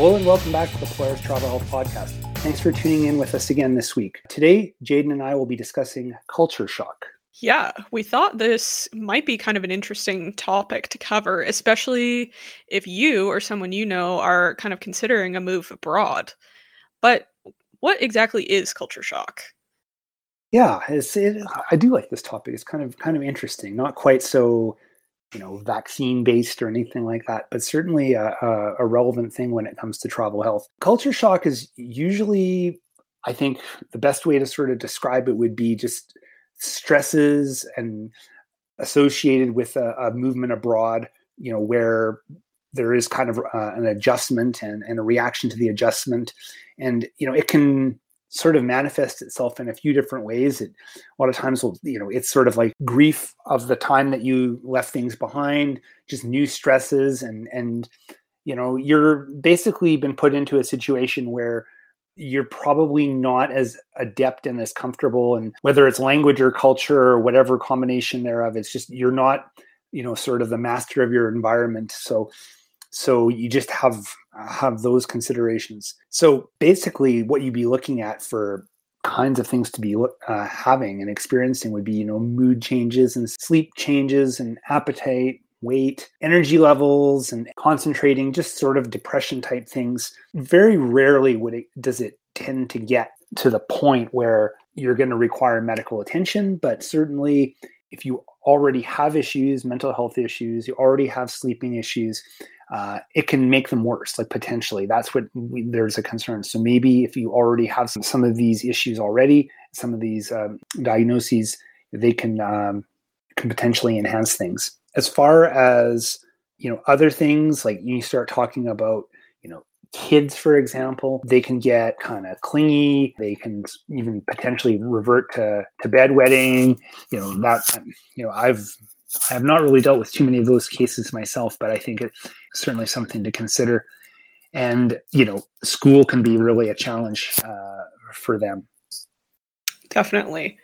Hello and welcome back to the Polaris Travel Health Podcast. Thanks for tuning in with us again this week. Today, Jayden and I will be discussing culture shock. Yeah, we thought this might be kind of an interesting topic to cover, especially if you or someone you know are kind of considering a move abroad. But what exactly is culture shock? Yeah, it's, it, I do like this topic. It's kind of kind of interesting. Not quite so you know vaccine based or anything like that but certainly a, a, a, relevant thing when it comes to travel health. Culture shock is usually i think the best way to sort of describe it would be just stresses and associated with a, a movement abroad you know where there is kind of uh, an adjustment and, and a reaction to the adjustment. And you know it can sort of manifests itself in a few different ways. It a lot of times will, you know, it's sort of like grief of the time that you left things behind, just new stresses and and you know, you're basically been put into a situation where you're probably not as adept and as comfortable and whether it's language or culture or whatever combination thereof, it's just you're not, you know, sort of the master of your environment. So so you just have have those considerations. So basically, what you'd be looking at for kinds of things to be uh, having and experiencing would be you know mood changes and sleep changes and appetite weight energy levels and concentrating just sort of depression type things very rarely would it does it tend to get to the point where you're going to require medical attention but certainly if you already have issues mental health issues you already have sleeping issues uh, it can make them worse, like potentially. That's what we, there's a concern. So maybe if you already have some, some of these issues already, some of these um, diagnoses, they can um, can potentially enhance things. As far as you know, other things like you start talking about, you know, kids, for example, they can get kind of clingy. They can even potentially revert to to bedwetting. You know that. You know, I've I have not really dealt with too many of those cases myself, but I think it's certainly something to consider. And you know, school can be really a challenge uh, for them. Definitely.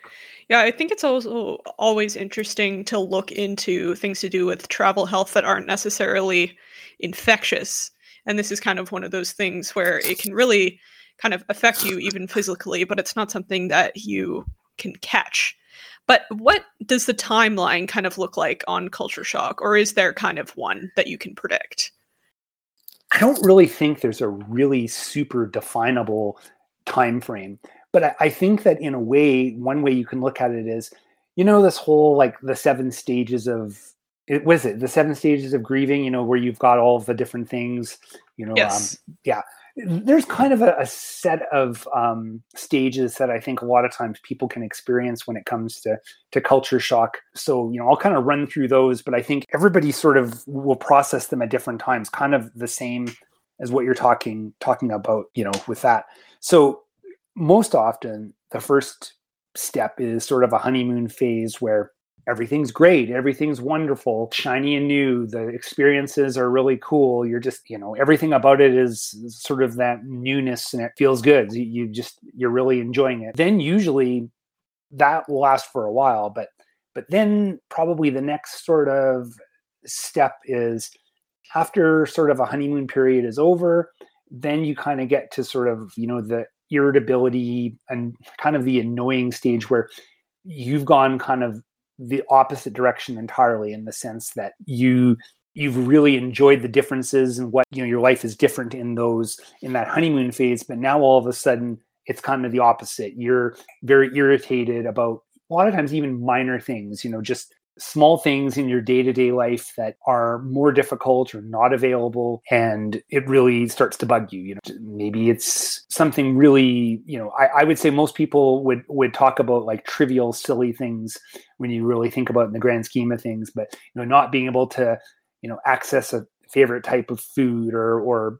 Yeah, I think it's also always interesting to look into things to do with travel health that aren't necessarily infectious. And this is kind of one of those things where it can really kind of affect you even physically, but it's not something that you can catch. But what does the timeline kind of look like on culture shock, or is there kind of one that you can predict? I don't really think there's a really super definable time frame, but I, I think that in a way, one way you can look at it is, you know, this whole like the seven stages of it was it the seven stages of grieving you know where you've got all of the different things you know yes. um, yeah there's kind of a, a set of um, stages that I think a lot of times people can experience when it comes to to culture shock. So you know, I'll kind of run through those, but I think everybody sort of will process them at different times, kind of the same as what you're talking talking about. You know, with that. So most often, the first step is sort of a honeymoon phase where everything's great everything's wonderful shiny and new the experiences are really cool. You're just you know everything about it is sort of that newness and it feels good. You, just you're really enjoying it. Then usually that will last for a while but but then probably the next sort of step is after sort of a honeymoon period is over then you kind of get to sort of you know the irritability and kind of the annoying stage where you've gone kind of the opposite direction entirely in the sense that you you've really enjoyed the differences and what you know your life is different in those in that honeymoon phase but now all of a sudden it's kind of the opposite. You're very irritated about a lot of times even minor things you know just small things in your day-to-day life that are more difficult or not available and it really starts to bug you you know maybe it's something really you know I, I, would say most people would would talk about like trivial silly things when you really think about in the grand scheme of things but you know not being able to you know access a favorite type of food or or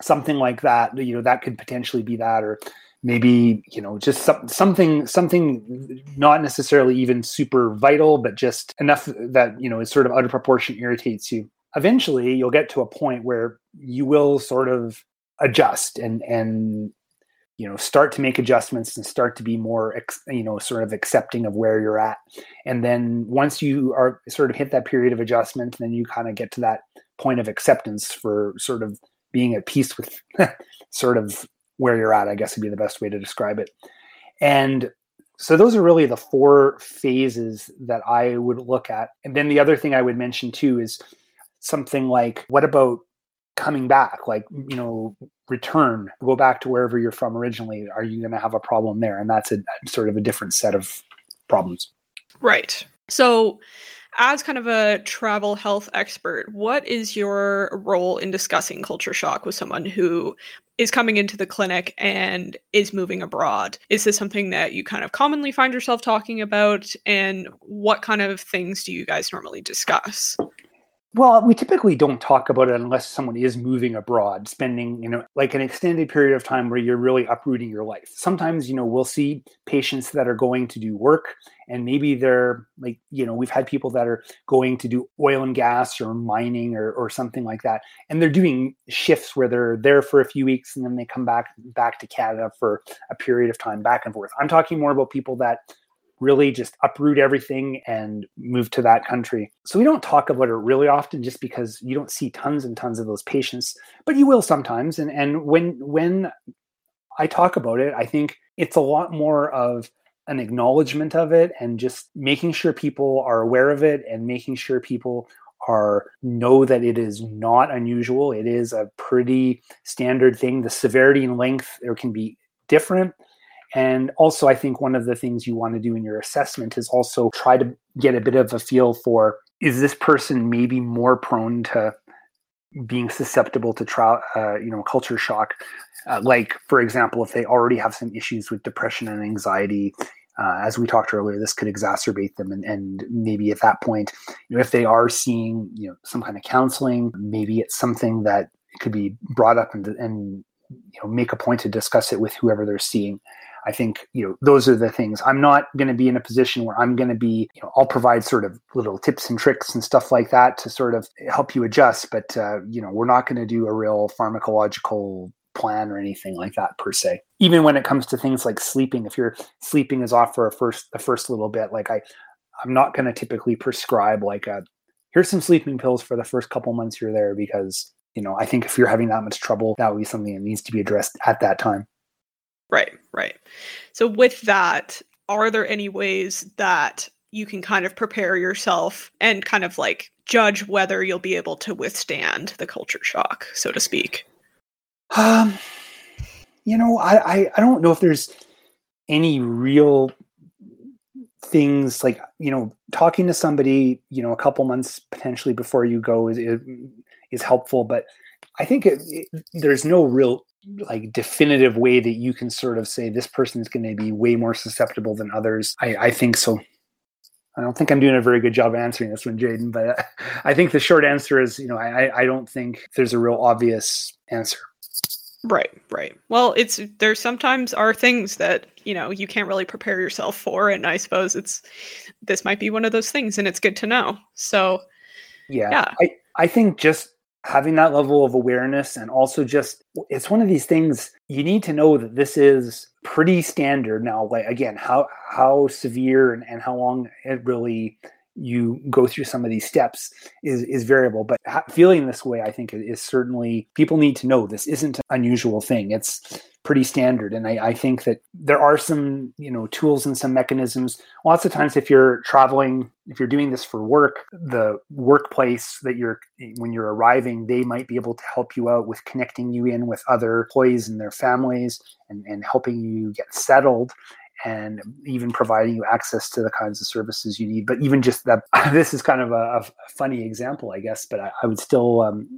something like that you know that could potentially be that or maybe you know just some, something something not necessarily even super vital but just enough that you know is sort of out of proportion irritates you. Eventually you'll get to a point where you will sort of adjust and and you know start to make adjustments and start to be more you know sort of accepting of where you're at. And then once you are sort of hit that period of adjustment then you kind of get to that point of acceptance for sort of being at peace with sort of where you're at, I guess would be the best way to describe it. And so those are really the four phases that I would look at. And then the other thing I would mention too is something like what about coming back? Like you know return go back to wherever you're from originally. Are you going to have a problem there? And that's a sort of a different set of problems. Right. So as kind of a travel health expert, what is your role in discussing culture shock with someone who is coming into the clinic and is moving abroad? Is this something that you kind of commonly find yourself talking about? And what kind of things do you guys normally discuss? Well, we typically don't talk about it unless someone is moving abroad, spending, you know, like an extended period of time where you're really uprooting your life. Sometimes, you know, we'll see patients that are going to do work and maybe they're like, you know, we've had people that are going to do oil and gas or mining or, or something like that. And they're doing shifts where they're there for a few weeks and then they come back back to Canada for a period of time back and forth. I'm talking more about people that really just uproot everything and move to that country. So we don't talk about it really often just because you don't see tons and tons of those patients, but you will sometimes. And and when when I talk about it, I think it's a lot more of an acknowledgement of it and just making sure people are aware of it and making sure people are know that it is not unusual. It is a pretty standard thing. The severity and length there can be different and also, I think one of the things you want to do in your assessment is also try to get a bit of a feel for is this person maybe more prone to being susceptible to trial, uh, you know, culture shock. Uh, like, for example, if they already have some issues with depression and anxiety, uh, as we talked earlier, this could exacerbate them. And, and maybe at that point, you know, if they are seeing, you know, some kind of counseling, maybe it's something that could be brought up and, and you know, make a point to discuss it with whoever they're seeing. I think you know those are the things. I'm not going to be in a position where I'm going to be. You know, I'll provide sort of little tips and tricks and stuff like that to sort of help you adjust. But uh, you know, we're not going to do a real pharmacological plan or anything like that per se. Even when it comes to things like sleeping, if your sleeping is off for a first the first little bit, like I, I'm not going to typically prescribe like a here's some sleeping pills for the first couple months you're there because you know I think if you're having that much trouble, that would be something that needs to be addressed at that time. Right, right. So, with that, are there any ways that you can kind of prepare yourself and kind of like judge whether you'll be able to withstand the culture shock, so to speak? Um, you know, I, I, I don't know if there's any real things like you know talking to somebody you know a couple months potentially before you go is is, is helpful but i think it, it, there's no real like definitive way that you can sort of say this person is going to be way more susceptible than others. I, I think so. I don't think I'm doing a very good job answering this one, Jayden, but I think the short answer is, you know, I, I don't think there's a real obvious answer. Right, right. Well, it's there sometimes are things that, you know, you can't really prepare yourself for. And I suppose it's this might be one of those things and it's good to know. So yeah, yeah. I, I think just having that level of awareness and also just it's one of these things you need to know that this is pretty standard now like again how how severe and, and how long it really you go through some of these steps is is variable. But feeling this way i think is certainly people need to know this isn't an unusual thing. It's pretty standard and I, I think that there are some you know tools and some mechanisms lots of times if you're traveling if you're doing this for work the workplace that you're when you're arriving they might be able to help you out with connecting you in with other employees and their families and, and helping you get settled and even providing you access to the kinds of services you need. But even just that, this is kind of a, a funny example, I guess, but I, I would still um,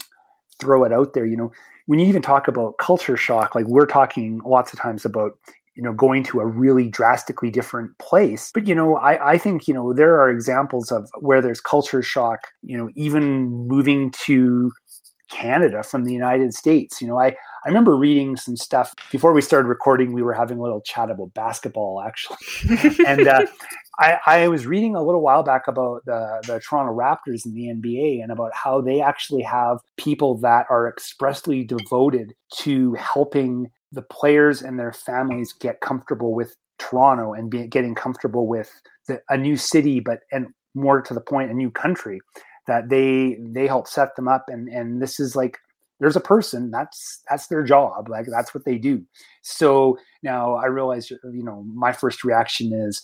throw it out there. You know, when you even talk about culture shock, like we're talking lots of times about you know going to a really drastically different place. But you know I, I think you know there are examples of where there's culture shock you know even moving to canada from the united states. You know i I remember reading some stuff. Before we started recording. We were having a little chat about basketball, actually, and uh, I, I, was reading a little while back about the the Toronto Raptors in the NBA and about how they actually have people that are expressly devoted to helping the players and their families get comfortable with Toronto and be, getting comfortable with the, a new city, but and more to the point, a new country that they they help set them up. And and this is like there's a person that's that's their job like that's what they do. So now i realize you know my first reaction is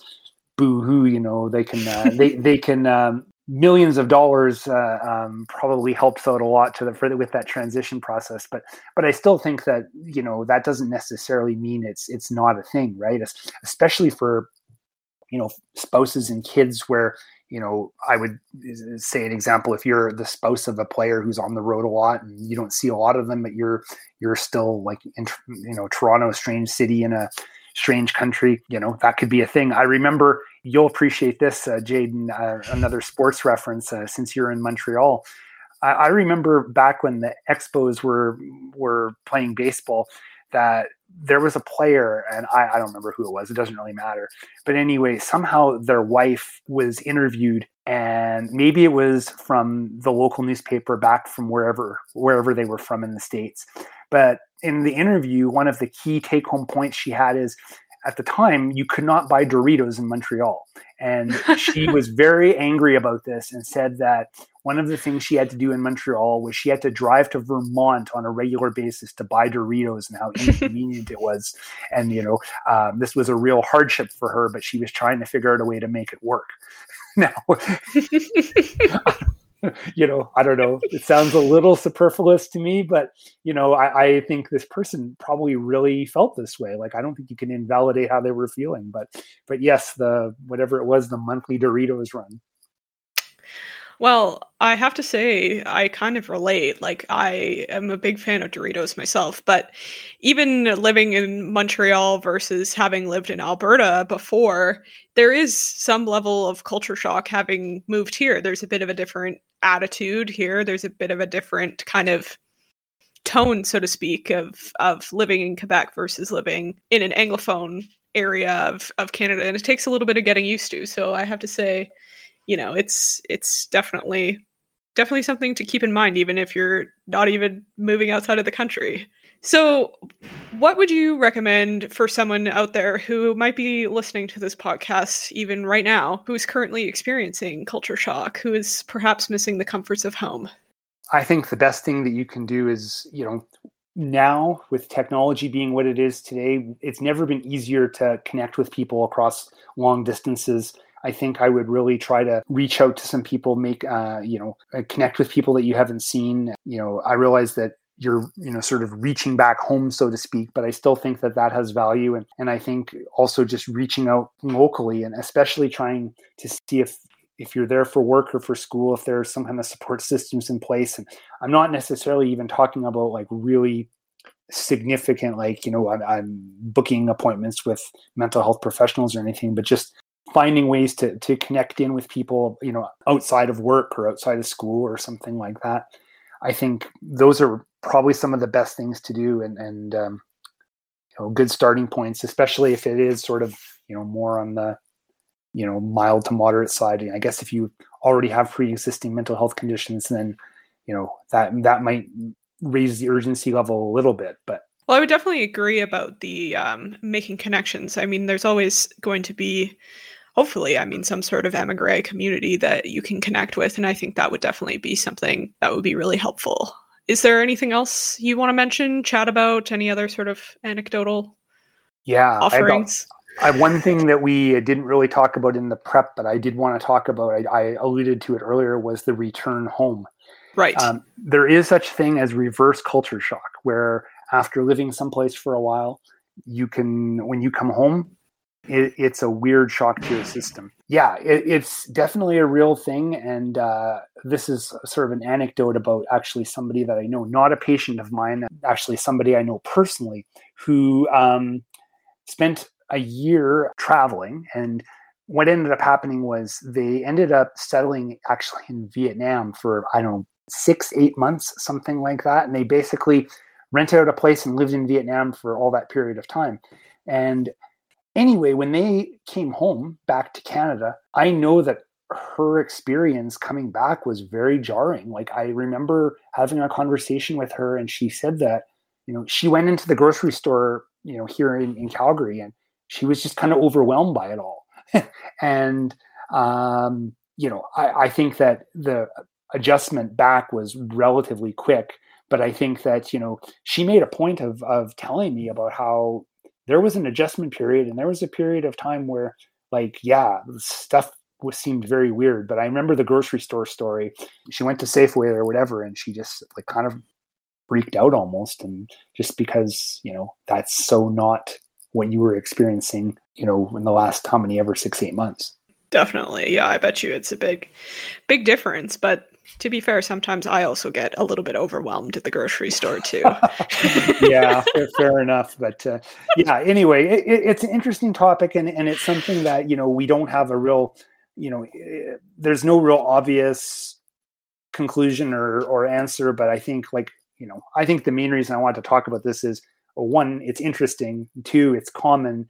boo hoo you know they can uh, they they can um, millions of dollars uh, um, probably helps out a lot to the further with that transition process but but i still think that you know that doesn't necessarily mean it's it's not a thing right? Especially for you know spouses and kids where you know i would say an example if you're the spouse of a player who's on the road a lot and you don't see a lot of them but you're you're still like in you know toronto a strange city in a strange country you know that could be a thing i remember you'll appreciate this, uh, Jayden. Uh, another sports reference uh, since you're in Montreal. I, I, remember back when the Expos were were playing baseball, that there was a player, and I, I don't remember who it was. It doesn't really matter. But anyway, somehow their wife was interviewed, and maybe it was from the local newspaper back from wherever wherever they were from in the states. But in the interview, one of the key take home points she had is at the time you could not buy Doritos in Montreal. And she was very angry about this and said that one of the things she had to do in Montreal was she had to drive to Vermont on a regular basis to buy Doritos and how inconvenient it was. And, you know, um, this was a real hardship for her, but she was trying to figure out a way to make it work. Now, you know, I don't know. It sounds a little superfluous to me, but you know, I, I, think this person probably really felt this way. Like, I don't think you can invalidate how they were feeling, but but yes, the whatever it was, the monthly Doritos run. Well, I have to say, I kind of relate. Like, I am a big fan of Doritos myself, but even living in Montreal versus having lived in Alberta before, there is some level of culture shock having moved here. There's a bit of a different attitude here. There's a bit of a different kind of tone, so to speak, of of living in Quebec versus living in an anglophone area of, of Canada. And it takes a little bit of getting used to. So I have to say, you know, it's it's definitely definitely something to keep in mind, even if you're not even moving outside of the country. So, what would you recommend for someone out there who might be listening to this podcast even right now, who is currently experiencing culture shock, who is perhaps missing the comforts of home? I think the best thing that you can do is, you know, now with technology being what it is today, it's never been easier to connect with people across long distances. I think I would really try to reach out to some people, make, uh, you know, uh, connect with people that you haven't seen. You know, I realize that you're you know sort of reaching back home so to speak but i still think that that has value and and i think also just reaching out locally and especially trying to see if if you're there for work or for school if there's some kind of support systems in place and i'm not necessarily even talking about like really significant like you know I'm, I'm booking appointments with mental health professionals or anything but just finding ways to to connect in with people you know outside of work or outside of school or something like that I think those are probably some of the best things to do and and um, you know good starting points, especially if it is sort of you know more on the you know mild to moderate side. I guess if you already have pre-existing mental health conditions, then you know that that might raise the urgency level a little bit, but. Well, I would definitely agree about the um, making connections. I mean, there's always going to be hopefully, I mean, some sort of emigre community that you can connect with. And I think that would definitely be something that would be really helpful. Is there anything else you want to mention, chat about, any other sort of anecdotal yeah, offerings? I, I, one thing that we didn't really talk about in the prep, but I did want to talk about, I, I alluded to it earlier, was the return home. Right. Um, there is such thing as reverse culture shock, where after living someplace for a while, you can, when you come home, it, it's a weird shock to your system. Yeah, it, it's definitely a real thing. And uh, this is sort of an anecdote about actually somebody that I know, not a patient of mine, actually somebody I know personally who um, spent a year traveling. And what ended up happening was they ended up settling actually in Vietnam for, I don't know, six, eight months, something like that. And they basically rented out a place and lived in Vietnam for all that period of time. And anyway, when they came home back to Canada, I know that her experience coming back was very jarring. Like I remember having a conversation with her and she said that, you know, she went into the grocery store, you know, here in, in Calgary and she was just kind of overwhelmed by it all. and um, you know, I, I think that the adjustment back was relatively quick, but I think that you know she made a point of of telling me about how there was an adjustment period and there was a period of time where like yeah stuff was seemed very weird but i remember the grocery store story. She went to safeway or whatever and she just like kind of freaked out almost and just because you know that's so not what you were experiencing you know in the last how many ever six eight months. Definitely. Yeah i bet you it's a big big difference but to be fair, sometimes I also get a little bit overwhelmed at the grocery store too. yeah, fair, enough. But uh, yeah, anyway, it, it's an interesting topic, and and it's something that you know we don't have a real, you know, eh, there's no real obvious conclusion or or answer. But I think like you know, I think the main reason I want to talk about this is one, it's interesting. Two, it's common,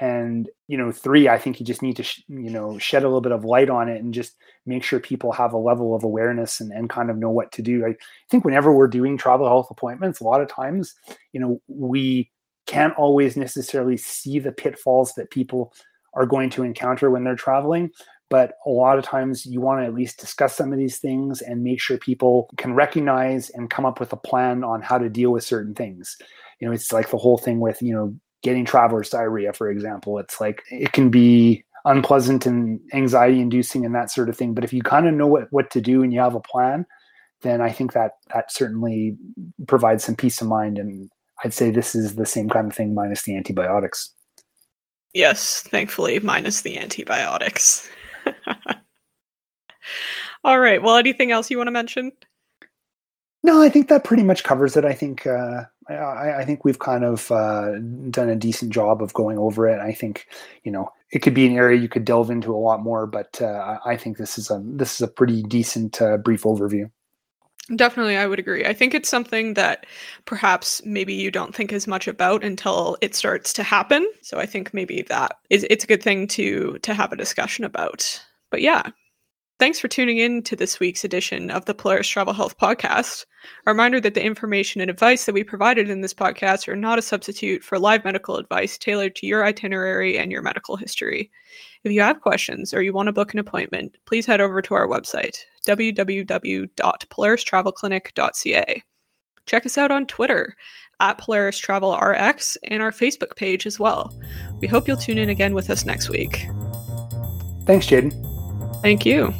and you know three i think you just need to sh- you know shed a little bit of light on it and just make sure people have a level of awareness and, and kind of know what to do. I think whenever we're doing travel health appointments a lot of times you know we can't always necessarily see the pitfalls that people are going to encounter when they're traveling but a lot of times you want to at least discuss some of these things and make sure people can recognize and come up with a plan on how to deal with certain things. You know it's like the whole thing with you know getting traveler's diarrhea, for example. It's like it can be unpleasant and anxiety inducing and that sort of thing. But if you kind of know what, what to do and you have a plan, then I think that that certainly provides some peace of mind. And I'd say this is the same kind of thing minus the antibiotics. Yes, thankfully, minus the antibiotics. All right. Well, anything else you want to mention? No, I think that pretty much covers it. I think uh, I, I, think we've kind of uh, done a decent job of going over it. I think you know it could be an area you could delve into a lot more, but uh, I think this is a this is a pretty decent uh, brief overview. Definitely, I would agree. I think it's something that perhaps maybe you don't think as much about until it starts to happen. So I think maybe that is it's a good thing to to have a discussion about. But yeah, Thanks for tuning in to this week's edition of the Polaris Travel Health Podcast. A reminder that the information and advice that we provided in this podcast are not a substitute for live medical advice tailored to your itinerary and your medical history. If you have questions or you want to book an appointment, please head over to our website, www.polaristravelclinic.ca. Check us out on Twitter at Polaris Travel RX and our Facebook page as well. We hope you'll tune in again with us next week. Thanks, Jayden. Thank you.